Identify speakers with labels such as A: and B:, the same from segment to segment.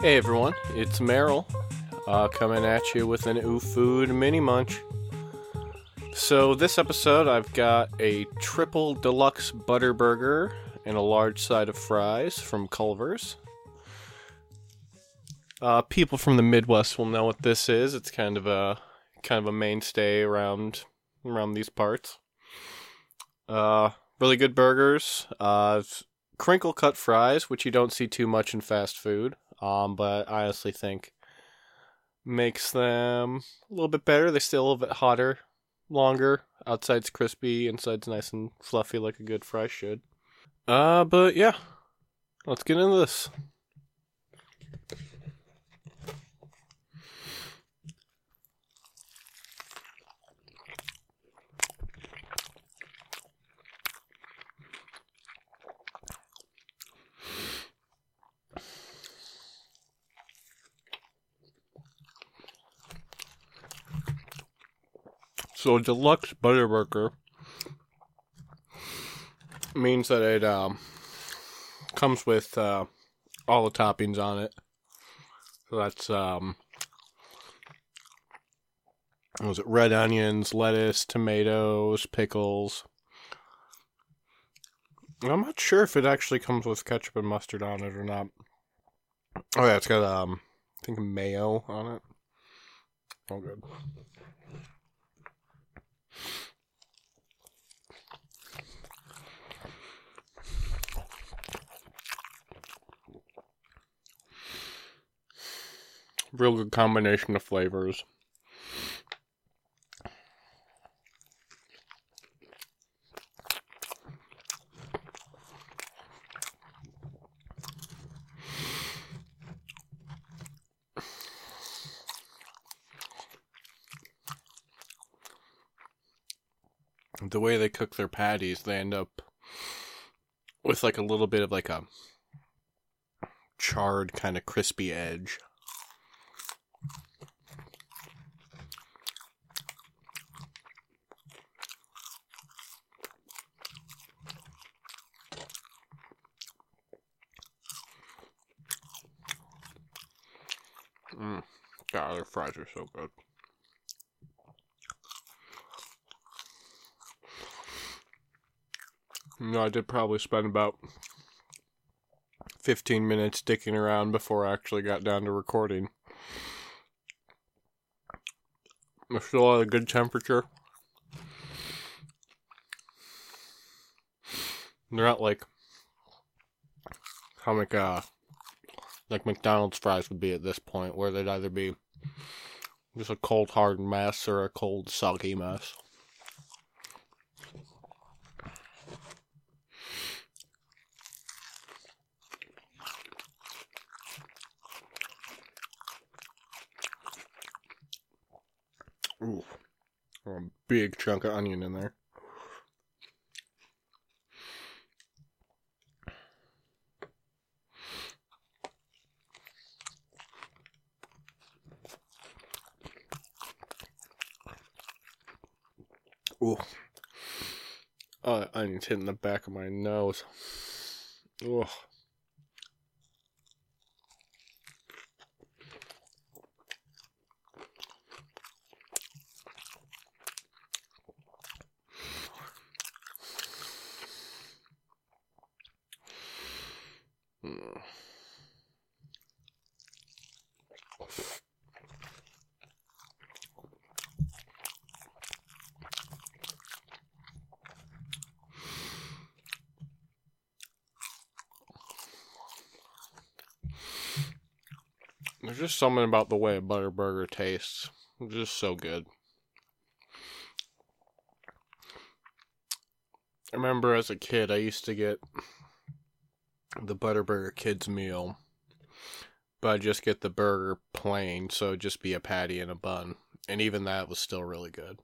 A: Hey everyone, it's Merrill uh, coming at you with an Ooh Food mini munch. So, this episode I've got a triple deluxe butter burger and a large side of fries from Culver's. Uh, people from the Midwest will know what this is. It's kind of a kind of a mainstay around around these parts. Uh, really good burgers. Uh, crinkle cut fries, which you don't see too much in fast food. Um, but I honestly think makes them a little bit better. They're still a little bit hotter, longer. Outside's crispy, inside's nice and fluffy like a good fry should. Uh, but yeah, let's get into this. So deluxe butter burger means that it um, comes with uh, all the toppings on it. So that's um, was it red onions, lettuce, tomatoes, pickles. I'm not sure if it actually comes with ketchup and mustard on it or not. Oh yeah, it's got um, I think mayo on it. Oh good. Real good combination of flavors. The way they cook their patties, they end up with like a little bit of like a charred kind of crispy edge. Mm. God, their fries are so good. No, I did probably spend about 15 minutes dicking around before I actually got down to recording. They're still at a good temperature. They're not like like uh like McDonald's fries would be at this point, where they'd either be just a cold hard mess or a cold soggy mess. Ooh, a big chunk of onion in there. Ooh. Uh, oh, that hit in the back of my nose. Ooh. Just something about the way a butter burger tastes. It's just so good. I remember as a kid, I used to get the Butterburger Kids meal, but I just get the burger plain, so it'd just be a patty and a bun. And even that was still really good.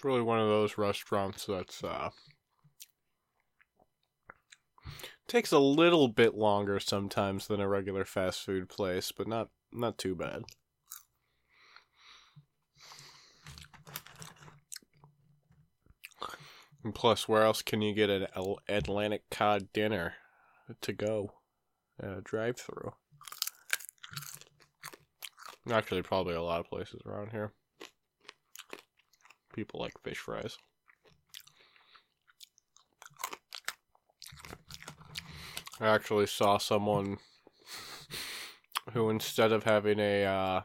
A: It's really one of those restaurants that's uh takes a little bit longer sometimes than a regular fast food place, but not not too bad. And plus, where else can you get an Atlantic cod dinner to go? Uh, drive through. Actually, probably a lot of places around here. People like fish fries. I actually saw someone who, instead of having a uh,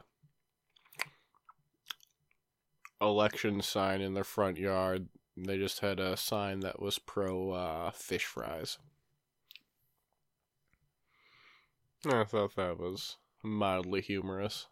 A: election sign in their front yard, they just had a sign that was pro uh, fish fries. I thought that was mildly humorous.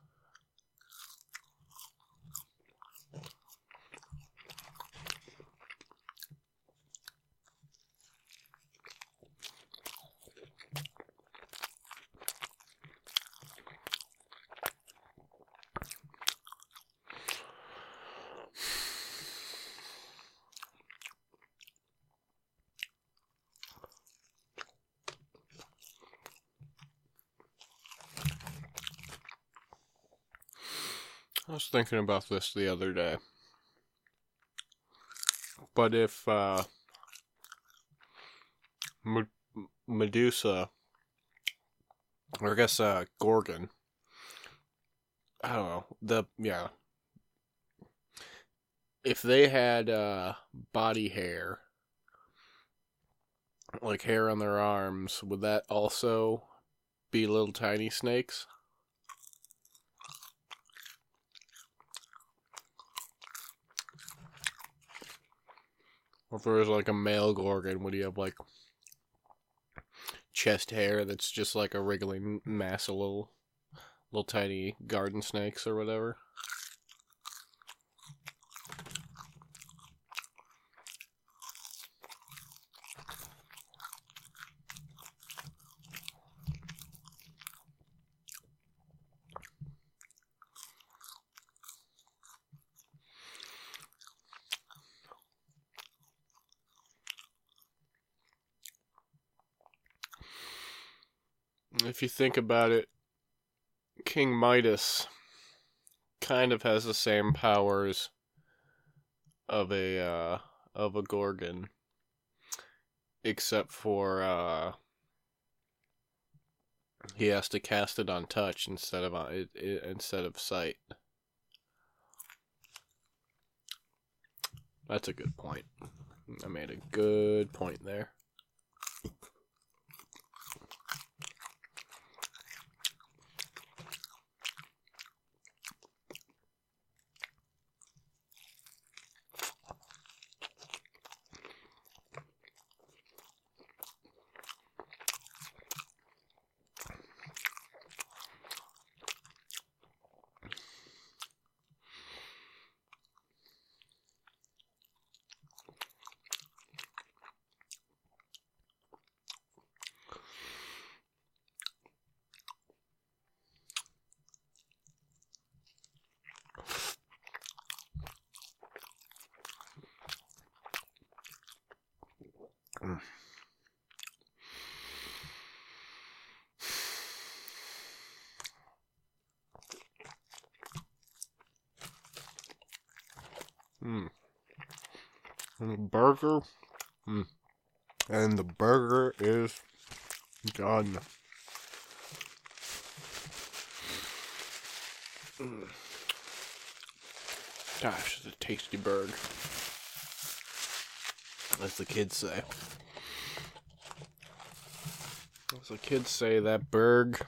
A: I was thinking about this the other day. But if uh, Medusa, or I guess uh, Gorgon, I don't know, the, yeah. If they had uh, body hair, like hair on their arms, would that also be little tiny snakes? Or if there was like a male Gorgon, would he have like chest hair that's just like a wriggling mass of little, little tiny garden snakes or whatever? If you think about it, King Midas kind of has the same powers of a uh, of a gorgon, except for uh, he has to cast it on touch instead of on it, it instead of sight. That's a good point. I made a good point there. Mm. And the burger. Mm. And the burger is done. Mm. Gosh, it's a tasty bird. As the kids say. As the kids say, that berg.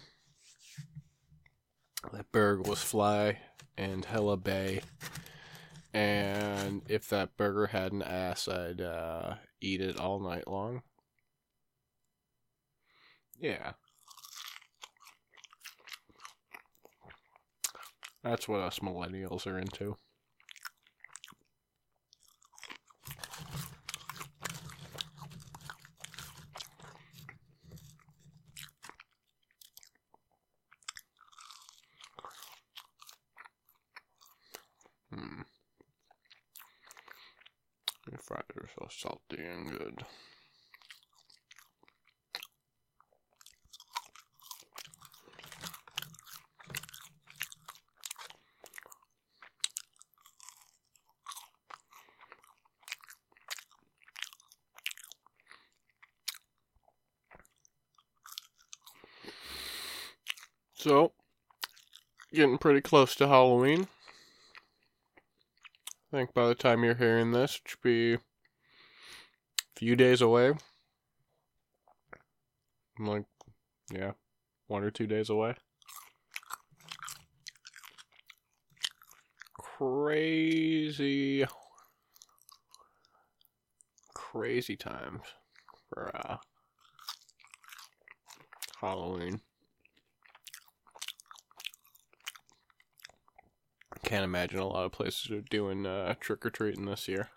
A: That berg was fly and hella bay. And if that burger had an ass, I'd uh, eat it all night long. Yeah. That's what us millennials are into. fries are so salty and good. So, getting pretty close to Halloween. I think by the time you're hearing this, it should be a few days away. I'm Like, yeah, one or two days away. Crazy, crazy times for uh, Halloween. Can't imagine a lot of places are doing uh, trick or treating this year.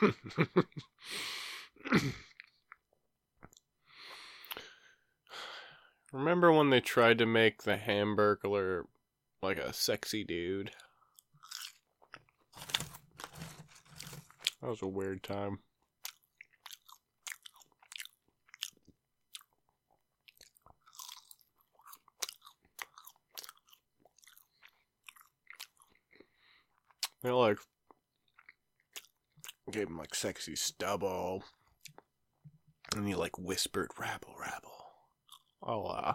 A: Remember when they tried to make the Hamburglar like a sexy dude? That was a weird time. They're like gave him like sexy stubble. And he like whispered rabble rabble. Oh uh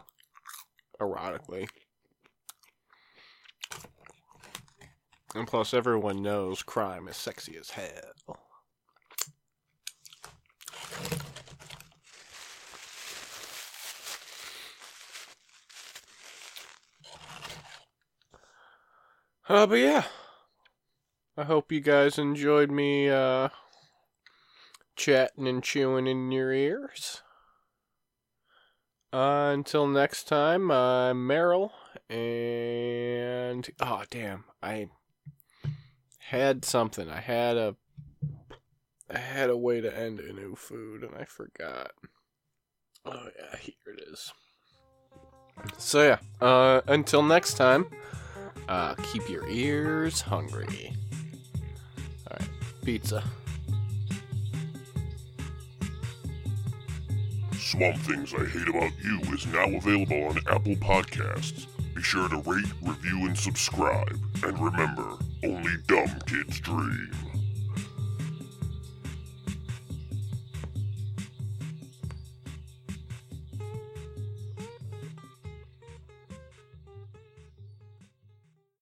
A: erotically. And plus everyone knows crime is sexy as hell. Uh, but yeah. I hope you guys enjoyed me uh, chatting and chewing in your ears. Uh, until next time, I'm Meryl, and oh damn, I had something. I had a, I had a way to end a new food, and I forgot. Oh yeah, here it is. So yeah, uh, until next time, uh, keep your ears hungry. Pizza.
B: Swamp Things I Hate About You is now available on Apple Podcasts. Be sure to rate, review, and subscribe. And remember, only dumb kids dream.